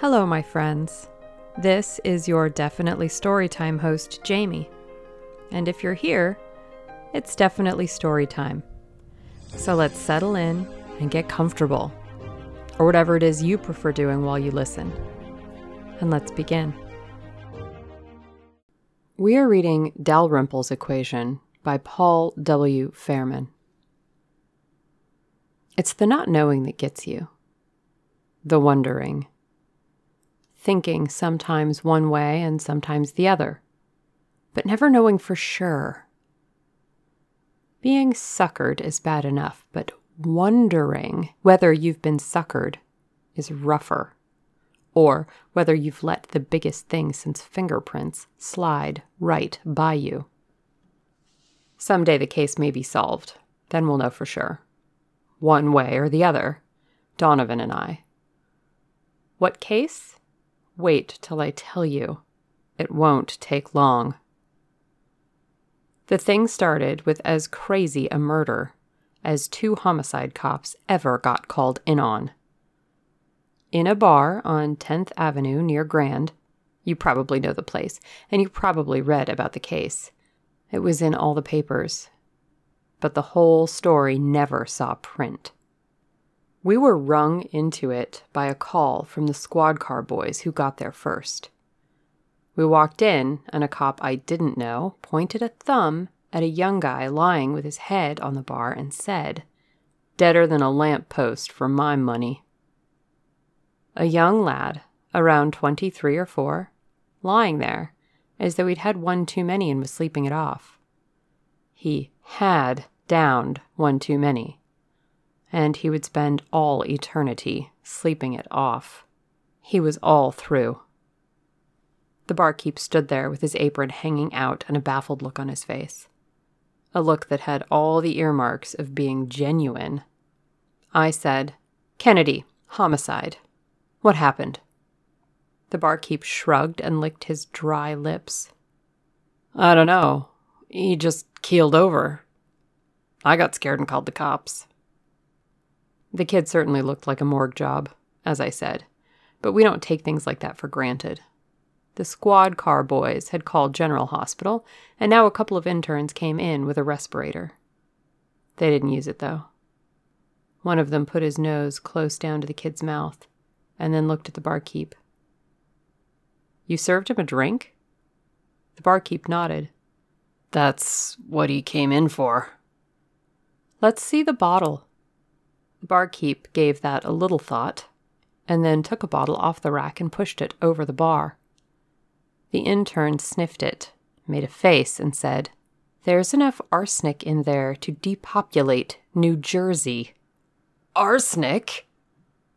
Hello, my friends. This is your Definitely Storytime host, Jamie. And if you're here, it's definitely storytime. So let's settle in and get comfortable, or whatever it is you prefer doing while you listen. And let's begin. We are reading Dalrymple's Equation by Paul W. Fairman. It's the not knowing that gets you, the wondering, thinking sometimes one way and sometimes the other, but never knowing for sure. Being suckered is bad enough, but wondering whether you've been suckered is rougher, or whether you've let the biggest thing since fingerprints slide right by you. Someday the case may be solved, then we'll know for sure. One way or the other, Donovan and I. What case? Wait till I tell you. It won't take long. The thing started with as crazy a murder as two homicide cops ever got called in on. In a bar on 10th Avenue near Grand, you probably know the place, and you probably read about the case. It was in all the papers. But the whole story never saw print. We were rung into it by a call from the squad car boys who got there first. We walked in, and a cop I didn't know pointed a thumb at a young guy lying with his head on the bar and said, Deader than a lamp post for my money. A young lad, around 23 or 4, lying there, as though he'd had one too many and was sleeping it off. He had downed one too many and he would spend all eternity sleeping it off. He was all through. The barkeep stood there with his apron hanging out and a baffled look on his face. A look that had all the earmarks of being genuine. I said, Kennedy, homicide. What happened? The barkeep shrugged and licked his dry lips. I don't know. He just keeled over. I got scared and called the cops. The kid certainly looked like a morgue job, as I said, but we don't take things like that for granted. The squad car boys had called General Hospital, and now a couple of interns came in with a respirator. They didn't use it, though. One of them put his nose close down to the kid's mouth and then looked at the barkeep. You served him a drink? The barkeep nodded. That's what he came in for. Let's see the bottle, barkeep gave that a little thought, and then took a bottle off the rack and pushed it over the bar. The intern sniffed it, made a face, and said, There's enough arsenic in there to depopulate New Jersey. Arsenic?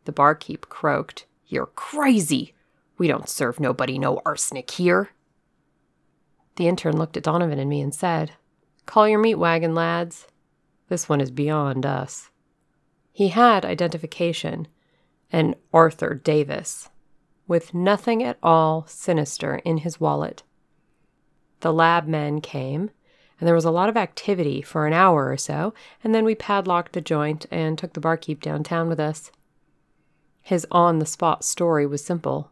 The barkeep croaked. You're crazy. We don't serve nobody no arsenic here. The intern looked at Donovan and me and said, Call your meat wagon, lads. This one is beyond us. He had identification, an Arthur Davis, with nothing at all sinister in his wallet. The lab men came, and there was a lot of activity for an hour or so, and then we padlocked the joint and took the barkeep downtown with us. His on the spot story was simple.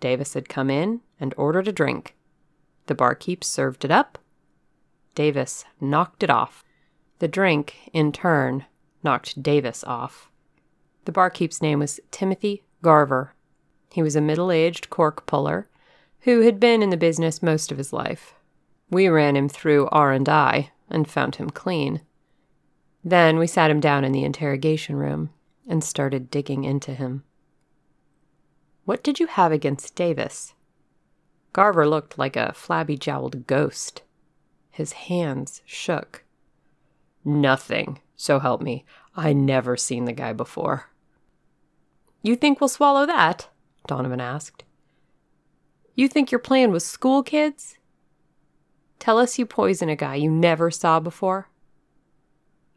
Davis had come in and ordered a drink. The barkeep served it up. Davis knocked it off. The drink, in turn, knocked Davis off. The barkeep's name was Timothy Garver. He was a middle aged cork puller who had been in the business most of his life. We ran him through R&I and found him clean. Then we sat him down in the interrogation room and started digging into him. What did you have against Davis? Garver looked like a flabby jowled ghost. His hands shook. Nothing, so help me, I never seen the guy before. You think we'll swallow that? Donovan asked. You think your plan was school kids? Tell us you poison a guy you never saw before.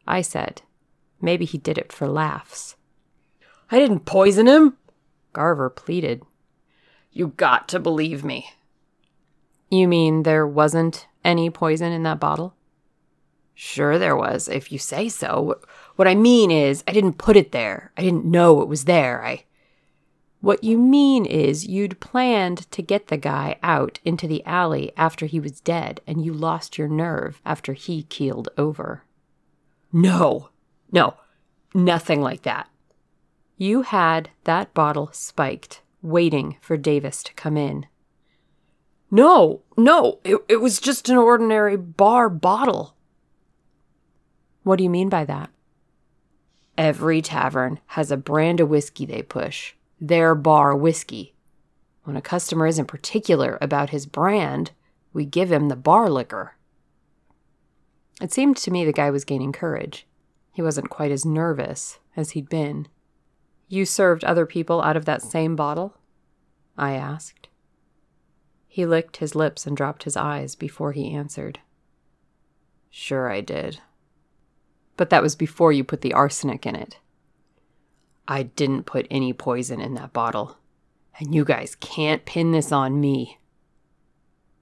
I said, maybe he did it for laughs. I didn't poison him, Garver pleaded. You got to believe me. You mean there wasn't any poison in that bottle? Sure, there was, if you say so. What I mean is, I didn't put it there. I didn't know it was there. I. What you mean is you'd planned to get the guy out into the alley after he was dead, and you lost your nerve after he keeled over. No, no, nothing like that. You had that bottle spiked, waiting for Davis to come in. No, no, it, it was just an ordinary bar bottle. What do you mean by that? Every tavern has a brand of whiskey they push, their bar whiskey. When a customer isn't particular about his brand, we give him the bar liquor. It seemed to me the guy was gaining courage. He wasn't quite as nervous as he'd been. You served other people out of that same bottle? I asked. He licked his lips and dropped his eyes before he answered. Sure, I did. But that was before you put the arsenic in it. I didn't put any poison in that bottle. And you guys can't pin this on me.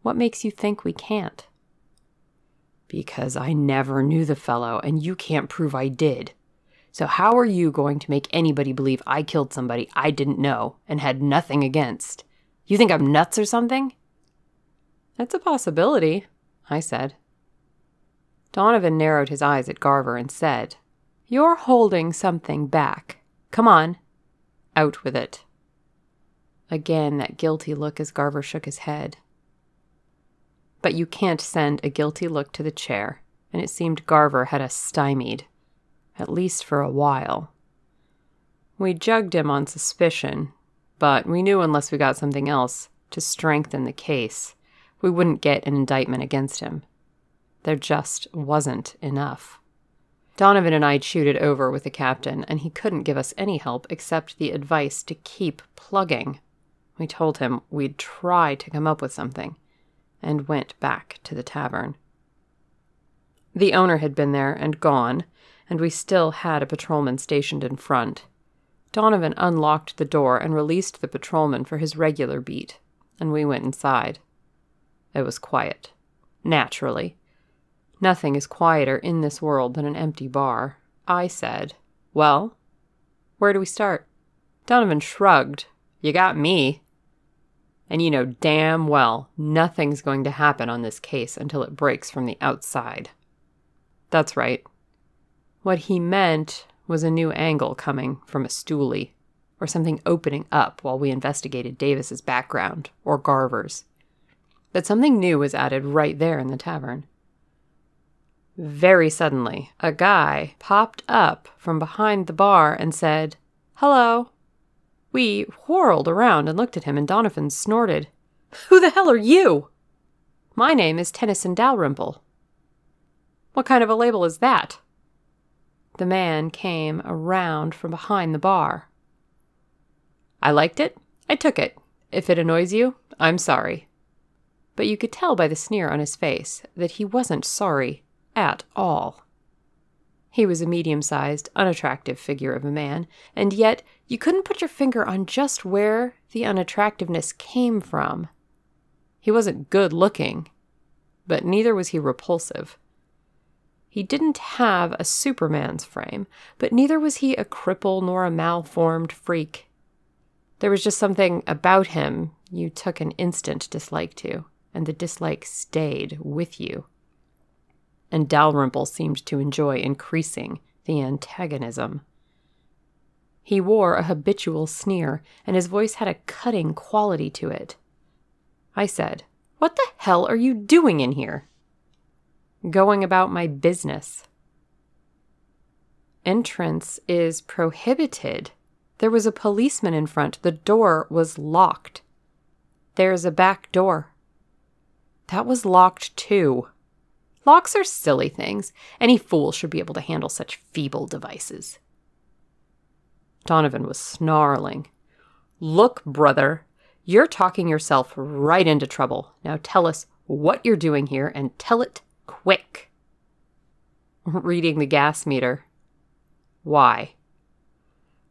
What makes you think we can't? Because I never knew the fellow, and you can't prove I did. So, how are you going to make anybody believe I killed somebody I didn't know and had nothing against? You think I'm nuts or something? That's a possibility, I said. Donovan narrowed his eyes at Garver and said, You're holding something back. Come on. Out with it. Again, that guilty look as Garver shook his head. But you can't send a guilty look to the chair, and it seemed Garver had us stymied at least for a while. We jugged him on suspicion, but we knew unless we got something else to strengthen the case, we wouldn't get an indictment against him. There just wasn't enough. Donovan and I chewed it over with the captain, and he couldn't give us any help except the advice to keep plugging. We told him we'd try to come up with something, and went back to the tavern. The owner had been there and gone, and we still had a patrolman stationed in front. Donovan unlocked the door and released the patrolman for his regular beat, and we went inside. It was quiet. Naturally. Nothing is quieter in this world than an empty bar. I said, Well, where do we start? Donovan shrugged. You got me. And you know damn well nothing's going to happen on this case until it breaks from the outside. That's right. What he meant was a new angle coming from a stoolie, or something opening up while we investigated Davis's background, or Garver's. But something new was added right there in the tavern. Very suddenly, a guy popped up from behind the bar and said, Hello. We whirled around and looked at him, and Donovan snorted, Who the hell are you? My name is Tennyson Dalrymple. What kind of a label is that? The man came around from behind the bar. I liked it. I took it. If it annoys you, I'm sorry. But you could tell by the sneer on his face that he wasn't sorry at all. He was a medium sized, unattractive figure of a man, and yet you couldn't put your finger on just where the unattractiveness came from. He wasn't good looking, but neither was he repulsive. He didn't have a Superman's frame, but neither was he a cripple nor a malformed freak. There was just something about him you took an instant dislike to, and the dislike stayed with you. And Dalrymple seemed to enjoy increasing the antagonism. He wore a habitual sneer, and his voice had a cutting quality to it. I said, What the hell are you doing in here? going about my business. Entrance is prohibited. There was a policeman in front. The door was locked. There's a back door. That was locked too. Locks are silly things. Any fool should be able to handle such feeble devices. Donovan was snarling. Look, brother, you're talking yourself right into trouble. Now tell us what you're doing here and tell it Quick. Reading the gas meter. Why?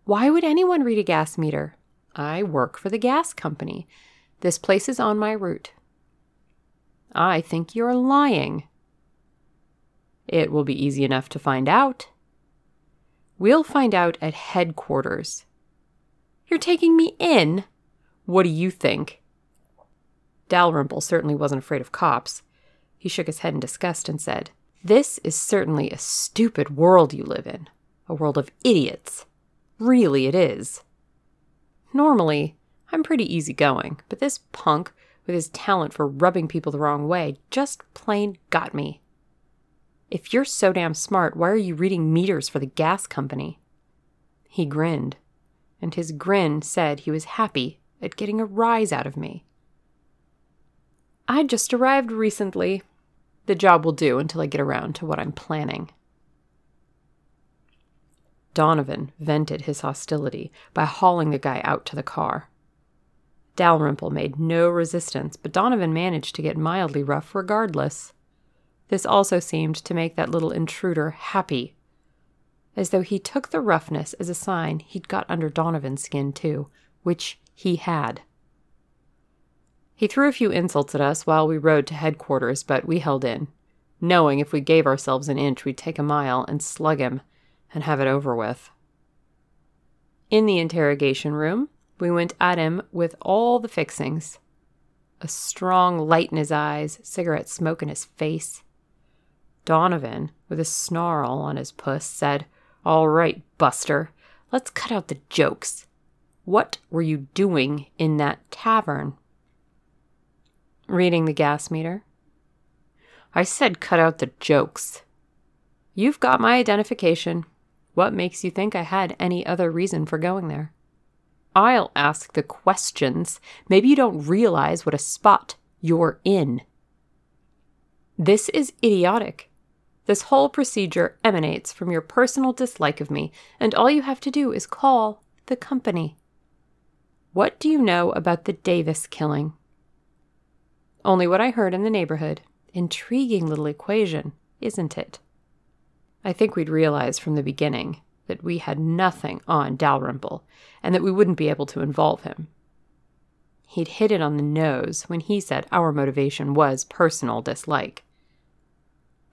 Why would anyone read a gas meter? I work for the gas company. This place is on my route. I think you're lying. It will be easy enough to find out. We'll find out at headquarters. You're taking me in? What do you think? Dalrymple certainly wasn't afraid of cops. He shook his head in disgust and said, This is certainly a stupid world you live in. A world of idiots. Really, it is. Normally, I'm pretty easygoing, but this punk, with his talent for rubbing people the wrong way, just plain got me. If you're so damn smart, why are you reading meters for the gas company? He grinned, and his grin said he was happy at getting a rise out of me. I just arrived recently. The job will do until I get around to what I'm planning. Donovan vented his hostility by hauling the guy out to the car. Dalrymple made no resistance, but Donovan managed to get mildly rough regardless. This also seemed to make that little intruder happy, as though he took the roughness as a sign he'd got under Donovan's skin too, which he had. He threw a few insults at us while we rode to headquarters, but we held in, knowing if we gave ourselves an inch, we'd take a mile and slug him and have it over with. In the interrogation room, we went at him with all the fixings a strong light in his eyes, cigarette smoke in his face. Donovan, with a snarl on his puss, said, All right, Buster, let's cut out the jokes. What were you doing in that tavern? Reading the gas meter. I said cut out the jokes. You've got my identification. What makes you think I had any other reason for going there? I'll ask the questions. Maybe you don't realize what a spot you're in. This is idiotic. This whole procedure emanates from your personal dislike of me, and all you have to do is call the company. What do you know about the Davis killing? Only what I heard in the neighborhood. Intriguing little equation, isn't it? I think we'd realized from the beginning that we had nothing on Dalrymple and that we wouldn't be able to involve him. He'd hit it on the nose when he said our motivation was personal dislike.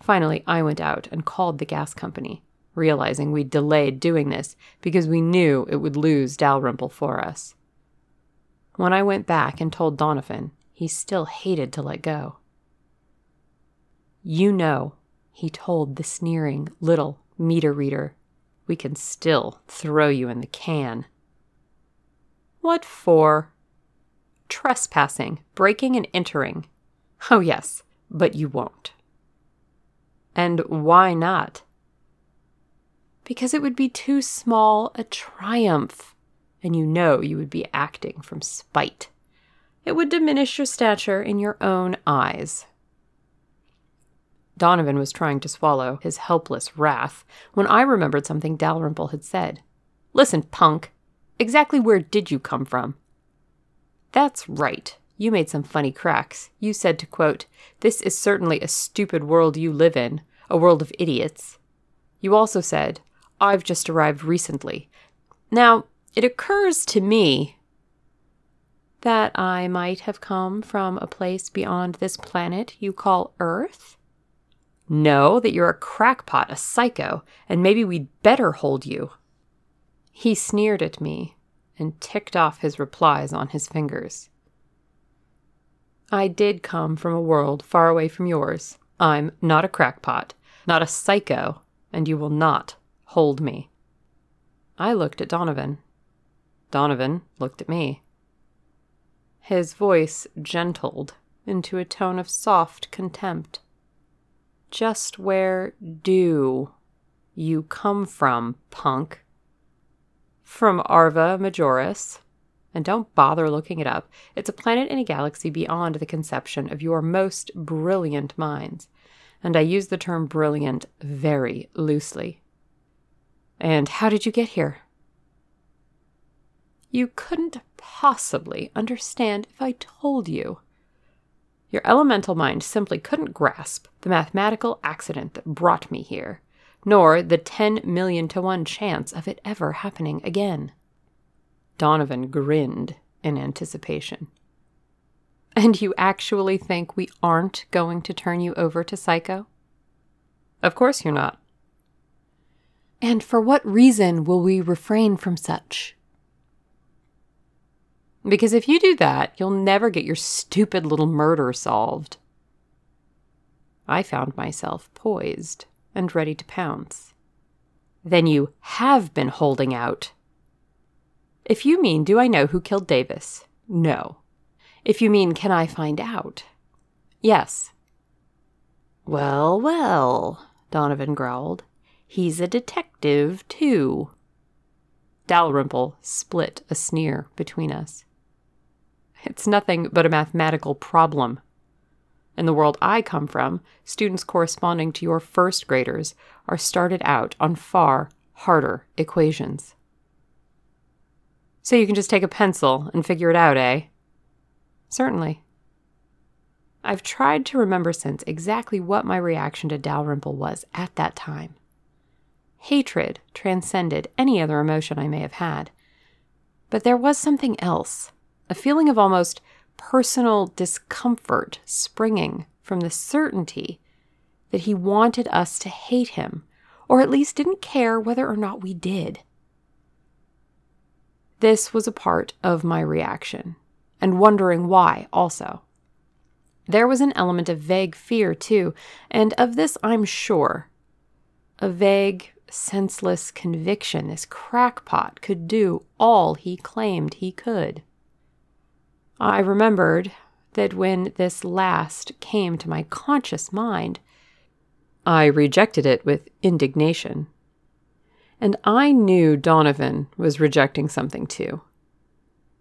Finally, I went out and called the gas company, realizing we'd delayed doing this because we knew it would lose Dalrymple for us. When I went back and told Donovan, he still hated to let go. You know he told the sneering little meter reader. We can still throw you in the can. What for? Trespassing, breaking and entering. Oh, yes, but you won't. And why not? Because it would be too small a triumph, and you know you would be acting from spite. It would diminish your stature in your own eyes. Donovan was trying to swallow his helpless wrath when I remembered something Dalrymple had said. Listen, punk, exactly where did you come from? That's right. You made some funny cracks. You said to quote, This is certainly a stupid world you live in, a world of idiots. You also said, I've just arrived recently. Now, it occurs to me that I might have come from a place beyond this planet you call Earth. No, that you're a crackpot, a psycho, and maybe we'd better hold you. He sneered at me and ticked off his replies on his fingers. I did come from a world far away from yours. I'm not a crackpot, not a psycho, and you will not hold me. I looked at Donovan. Donovan looked at me. His voice gentled into a tone of soft contempt. Just where do you come from, punk? From Arva Majoris. And don't bother looking it up. It's a planet in a galaxy beyond the conception of your most brilliant minds. And I use the term brilliant very loosely. And how did you get here? You couldn't possibly understand if I told you. Your elemental mind simply couldn't grasp the mathematical accident that brought me here, nor the 10 million to 1 chance of it ever happening again. Donovan grinned in anticipation. And you actually think we aren't going to turn you over to Psycho? Of course you're not. And for what reason will we refrain from such? Because if you do that, you'll never get your stupid little murder solved. I found myself poised and ready to pounce. Then you have been holding out. If you mean, do I know who killed Davis? No. If you mean, can I find out? Yes. Well, well, Donovan growled. He's a detective, too. Dalrymple split a sneer between us. It's nothing but a mathematical problem. In the world I come from, students corresponding to your first graders are started out on far harder equations. So you can just take a pencil and figure it out, eh? Certainly. I've tried to remember since exactly what my reaction to Dalrymple was at that time. Hatred transcended any other emotion I may have had. But there was something else, a feeling of almost personal discomfort springing from the certainty that he wanted us to hate him, or at least didn't care whether or not we did. This was a part of my reaction, and wondering why also. There was an element of vague fear, too, and of this I'm sure. A vague, senseless conviction this crackpot could do all he claimed he could. I remembered that when this last came to my conscious mind, I rejected it with indignation. And I knew Donovan was rejecting something too.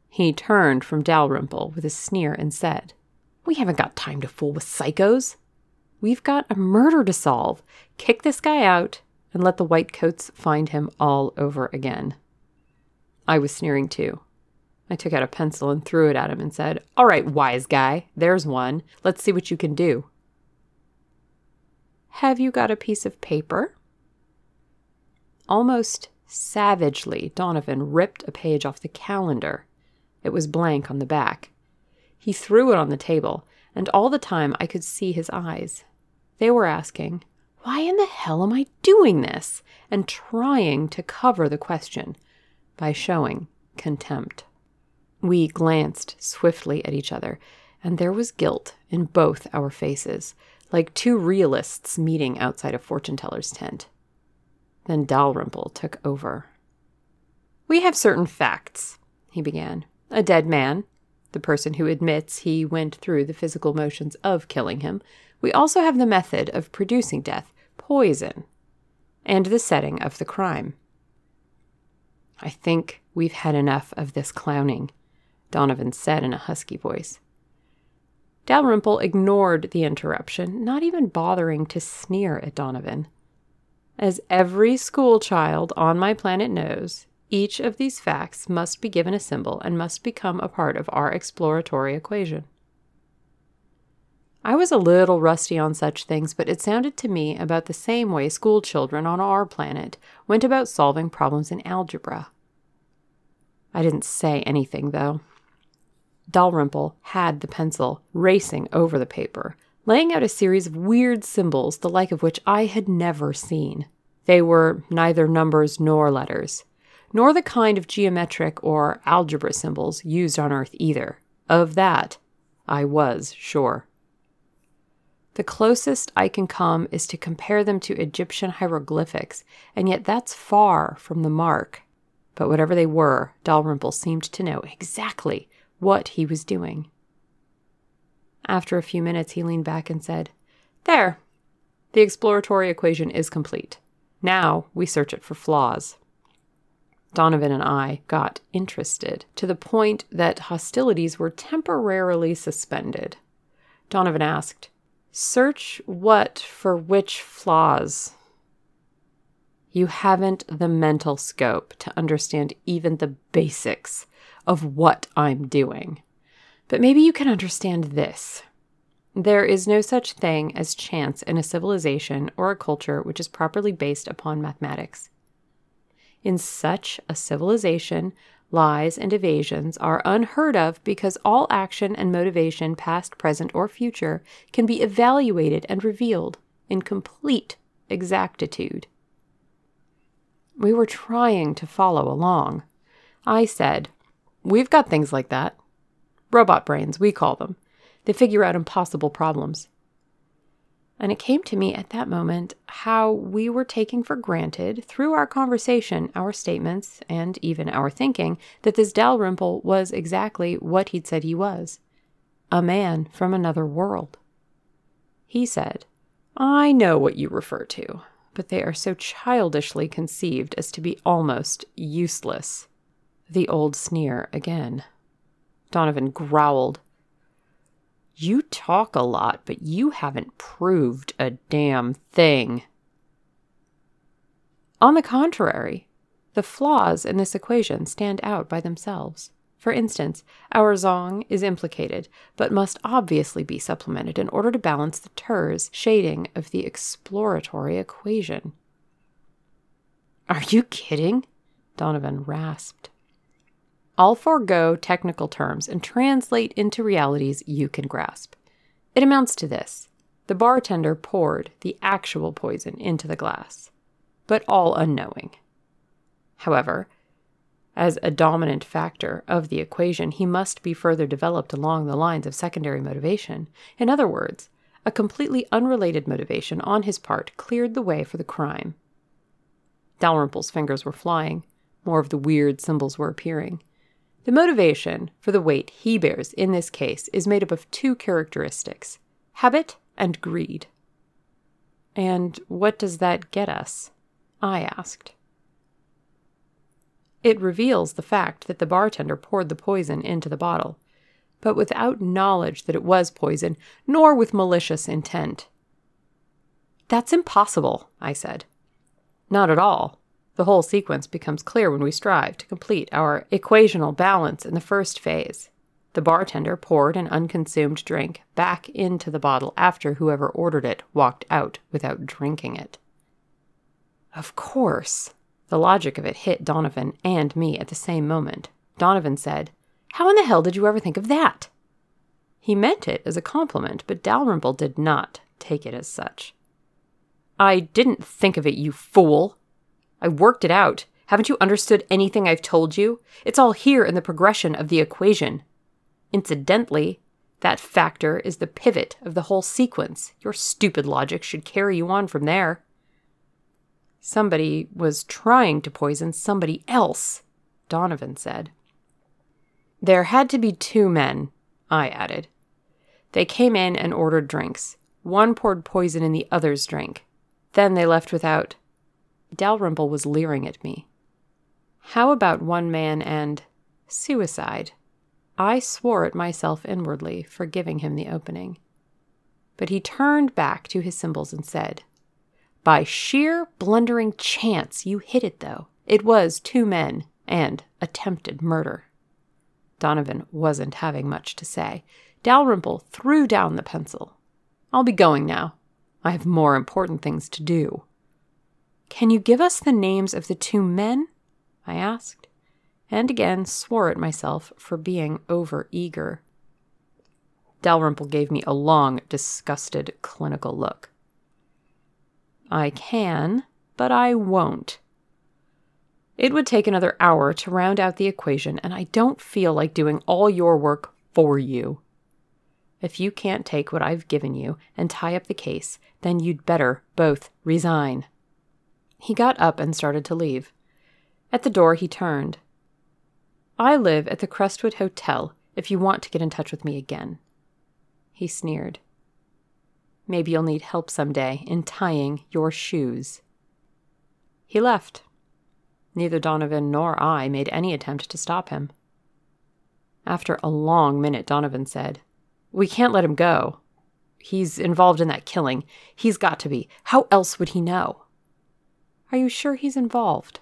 He turned from Dalrymple with a sneer and said, We haven't got time to fool with psychos. We've got a murder to solve. Kick this guy out and let the white coats find him all over again. I was sneering too. I took out a pencil and threw it at him and said, All right, wise guy, there's one. Let's see what you can do. Have you got a piece of paper? Almost savagely, Donovan ripped a page off the calendar. It was blank on the back. He threw it on the table, and all the time I could see his eyes. They were asking, why in the hell am I doing this? And trying to cover the question by showing contempt. We glanced swiftly at each other, and there was guilt in both our faces, like two realists meeting outside a fortune teller's tent. Then Dalrymple took over. We have certain facts, he began. A dead man, the person who admits he went through the physical motions of killing him, we also have the method of producing death, poison, and the setting of the crime. I think we've had enough of this clowning, Donovan said in a husky voice. Dalrymple ignored the interruption, not even bothering to sneer at Donovan. As every school child on my planet knows, each of these facts must be given a symbol and must become a part of our exploratory equation. I was a little rusty on such things, but it sounded to me about the same way school children on our planet went about solving problems in algebra. I didn't say anything, though. Dalrymple had the pencil racing over the paper, laying out a series of weird symbols the like of which I had never seen. They were neither numbers nor letters, nor the kind of geometric or algebra symbols used on Earth either. Of that, I was sure. The closest I can come is to compare them to Egyptian hieroglyphics, and yet that's far from the mark. But whatever they were, Dalrymple seemed to know exactly what he was doing. After a few minutes, he leaned back and said, There, the exploratory equation is complete. Now we search it for flaws. Donovan and I got interested to the point that hostilities were temporarily suspended. Donovan asked, Search what for which flaws? You haven't the mental scope to understand even the basics of what I'm doing. But maybe you can understand this. There is no such thing as chance in a civilization or a culture which is properly based upon mathematics. In such a civilization, lies, and evasions are unheard of because all action and motivation, past, present, or future, can be evaluated and revealed in complete exactitude. We were trying to follow along. I said, We've got things like that. Robot brains, we call them. They figure out impossible problems. And it came to me at that moment how we were taking for granted, through our conversation, our statements, and even our thinking, that this Dalrymple was exactly what he'd said he was a man from another world. He said, I know what you refer to, but they are so childishly conceived as to be almost useless. The old sneer again. Donovan growled. You talk a lot, but you haven't proved a damn thing. On the contrary, the flaws in this equation stand out by themselves. For instance, our zong is implicated, but must obviously be supplemented in order to balance the ter's shading of the exploratory equation. Are you kidding? Donovan rasped. I'll forego technical terms and translate into realities you can grasp. It amounts to this the bartender poured the actual poison into the glass, but all unknowing. However, as a dominant factor of the equation, he must be further developed along the lines of secondary motivation. In other words, a completely unrelated motivation on his part cleared the way for the crime. Dalrymple's fingers were flying. More of the weird symbols were appearing. The motivation for the weight he bears in this case is made up of two characteristics habit and greed. And what does that get us? I asked. It reveals the fact that the bartender poured the poison into the bottle, but without knowledge that it was poison, nor with malicious intent. That's impossible, I said. Not at all. The whole sequence becomes clear when we strive to complete our equational balance in the first phase. The bartender poured an unconsumed drink back into the bottle after whoever ordered it walked out without drinking it. Of course. The logic of it hit Donovan and me at the same moment. Donovan said, How in the hell did you ever think of that? He meant it as a compliment, but Dalrymple did not take it as such. I didn't think of it, you fool, I worked it out. Haven't you understood anything I've told you? It's all here in the progression of the equation. Incidentally, that factor is the pivot of the whole sequence. Your stupid logic should carry you on from there. Somebody was trying to poison somebody else, Donovan said. There had to be two men, I added. They came in and ordered drinks. One poured poison in the other's drink. Then they left without Dalrymple was leering at me. How about one man and suicide? I swore at myself inwardly for giving him the opening. But he turned back to his symbols and said, By sheer blundering chance, you hit it, though. It was two men and attempted murder. Donovan wasn't having much to say. Dalrymple threw down the pencil. I'll be going now. I have more important things to do. Can you give us the names of the two men? I asked, and again swore at myself for being over eager. Dalrymple gave me a long, disgusted, clinical look. I can, but I won't. It would take another hour to round out the equation, and I don't feel like doing all your work for you. If you can't take what I've given you and tie up the case, then you'd better both resign. He got up and started to leave. At the door, he turned. I live at the Crestwood Hotel if you want to get in touch with me again. He sneered. Maybe you'll need help some day in tying your shoes. He left. Neither Donovan nor I made any attempt to stop him. After a long minute, Donovan said, We can't let him go. He's involved in that killing. He's got to be. How else would he know? Are you sure he's involved?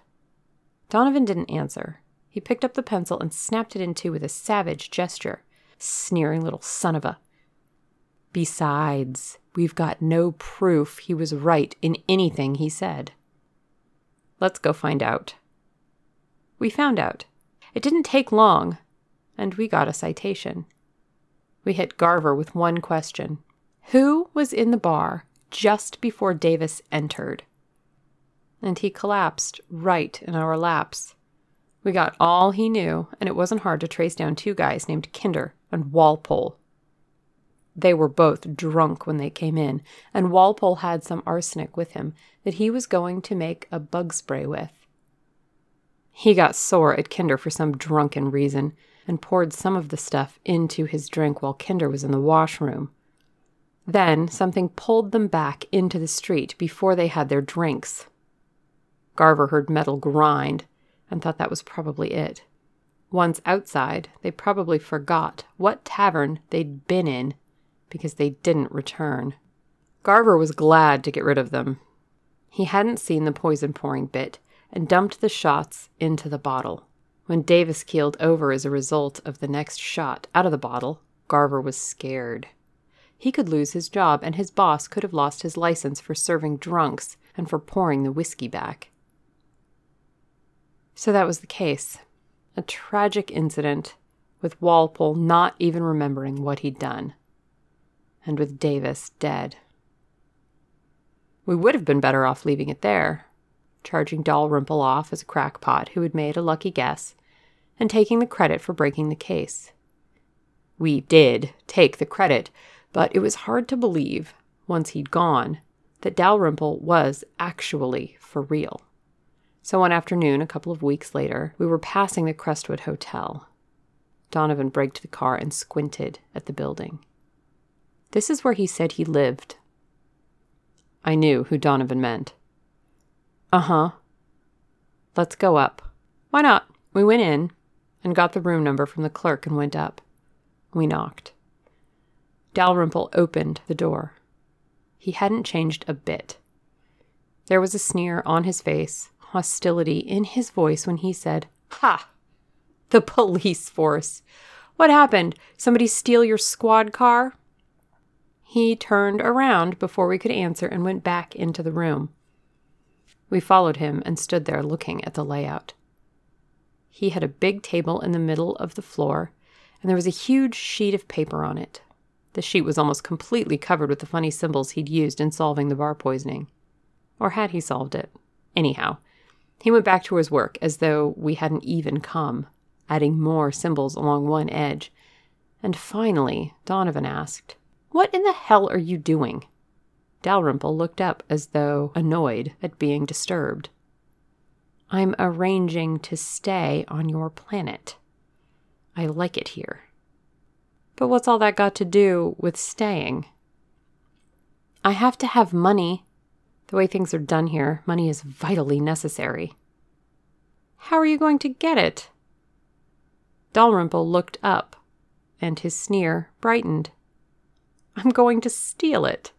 Donovan didn't answer. He picked up the pencil and snapped it in two with a savage gesture. Sneering little son of a. Besides, we've got no proof he was right in anything he said. Let's go find out. We found out. It didn't take long, and we got a citation. We hit Garver with one question Who was in the bar just before Davis entered? And he collapsed right in our laps. We got all he knew, and it wasn't hard to trace down two guys named Kinder and Walpole. They were both drunk when they came in, and Walpole had some arsenic with him that he was going to make a bug spray with. He got sore at Kinder for some drunken reason and poured some of the stuff into his drink while Kinder was in the washroom. Then something pulled them back into the street before they had their drinks. Garver heard metal grind and thought that was probably it. Once outside, they probably forgot what tavern they'd been in because they didn't return. Garver was glad to get rid of them. He hadn't seen the poison pouring bit and dumped the shots into the bottle. When Davis keeled over as a result of the next shot out of the bottle, Garver was scared. He could lose his job, and his boss could have lost his license for serving drunks and for pouring the whiskey back. So that was the case. A tragic incident, with Walpole not even remembering what he'd done and with Davis dead. We would have been better off leaving it there, charging Dalrymple off as a crackpot who had made a lucky guess, and taking the credit for breaking the case. We did take the credit, but it was hard to believe, once he'd gone, that Dalrymple was actually for real. So one afternoon, a couple of weeks later, we were passing the Crestwood Hotel. Donovan braked the car and squinted at the building. This is where he said he lived. I knew who Donovan meant. Uh huh. Let's go up. Why not? We went in and got the room number from the clerk and went up. We knocked. Dalrymple opened the door. He hadn't changed a bit. There was a sneer on his face, hostility in his voice when he said, Ha! The police force. What happened? Somebody steal your squad car? He turned around before we could answer and went back into the room. We followed him and stood there looking at the layout. He had a big table in the middle of the floor, and there was a huge sheet of paper on it. The sheet was almost completely covered with the funny symbols he'd used in solving the bar poisoning. Or had he solved it? Anyhow, he went back to his work as though we hadn't even come, adding more symbols along one edge. And finally, Donovan asked, what in the hell are you doing? Dalrymple looked up as though annoyed at being disturbed. I'm arranging to stay on your planet. I like it here. But what's all that got to do with staying? I have to have money. The way things are done here, money is vitally necessary. How are you going to get it? Dalrymple looked up, and his sneer brightened. I'm going to steal it.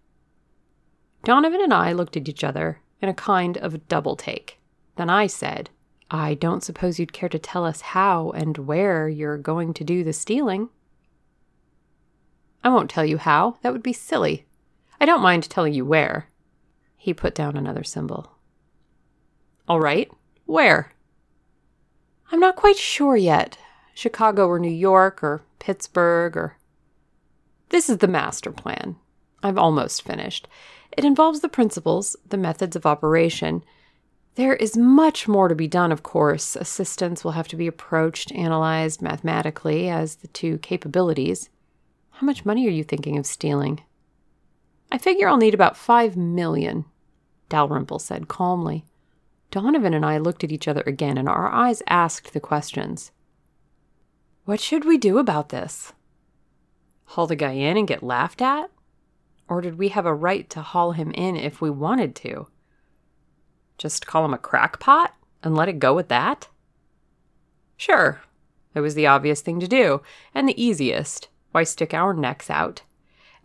Donovan and I looked at each other in a kind of double take. Then I said, I don't suppose you'd care to tell us how and where you're going to do the stealing. I won't tell you how. That would be silly. I don't mind telling you where. He put down another symbol. All right. Where? I'm not quite sure yet. Chicago or New York or Pittsburgh or this is the master plan. I've almost finished. It involves the principles, the methods of operation. There is much more to be done, of course. Assistants will have to be approached, analyzed mathematically as the two capabilities. How much money are you thinking of stealing? I figure I'll need about five million, Dalrymple said calmly. Donovan and I looked at each other again, and our eyes asked the questions. What should we do about this? haul the guy in and get laughed at? Or did we have a right to haul him in if we wanted to? Just call him a crackpot and let it go with that? Sure, it was the obvious thing to do, and the easiest. Why stick our necks out?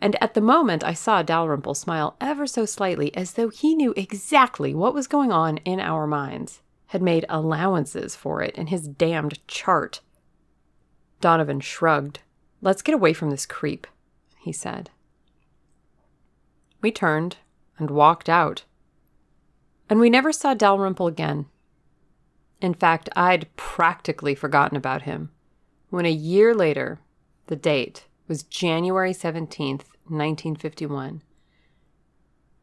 And at the moment, I saw Dalrymple smile ever so slightly as though he knew exactly what was going on in our minds, had made allowances for it in his damned chart. Donovan shrugged. Let's get away from this creep, he said. We turned and walked out. And we never saw Dalrymple again. In fact, I'd practically forgotten about him when a year later, the date was January 17th, 1951.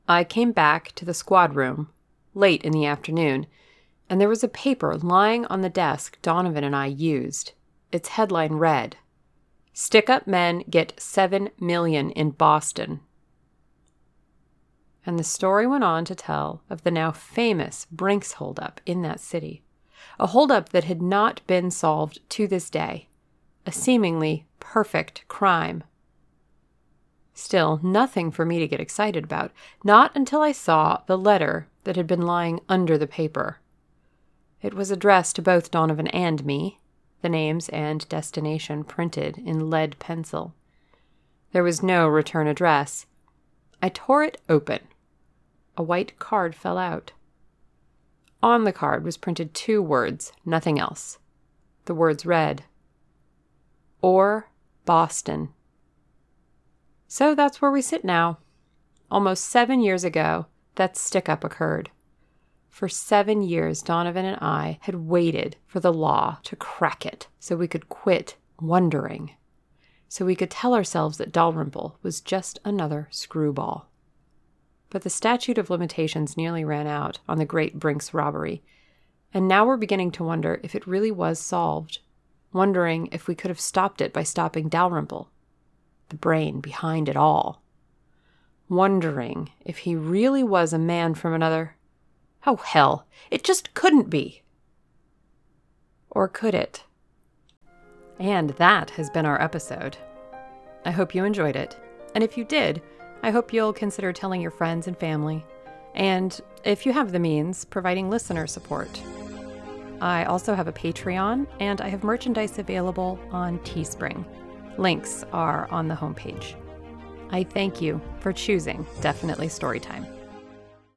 I came back to the squad room late in the afternoon and there was a paper lying on the desk Donovan and I used. Its headline read Stick up men get 7 million in Boston. And the story went on to tell of the now famous Brinks holdup in that city, a holdup that had not been solved to this day, a seemingly perfect crime. Still, nothing for me to get excited about, not until I saw the letter that had been lying under the paper. It was addressed to both Donovan and me, the names and destination printed in lead pencil. There was no return address. I tore it open. A white card fell out. On the card was printed two words, nothing else. The words read, Or Boston. So that's where we sit now. Almost seven years ago, that stick up occurred. For seven years, Donovan and I had waited for the law to crack it so we could quit wondering, so we could tell ourselves that Dalrymple was just another screwball. But the statute of limitations nearly ran out on the great Brinks robbery, and now we're beginning to wonder if it really was solved, wondering if we could have stopped it by stopping Dalrymple, the brain behind it all. Wondering if he really was a man from another Oh, hell, it just couldn't be. Or could it? And that has been our episode. I hope you enjoyed it. And if you did, I hope you'll consider telling your friends and family. And if you have the means, providing listener support. I also have a Patreon and I have merchandise available on Teespring. Links are on the homepage. I thank you for choosing Definitely Storytime.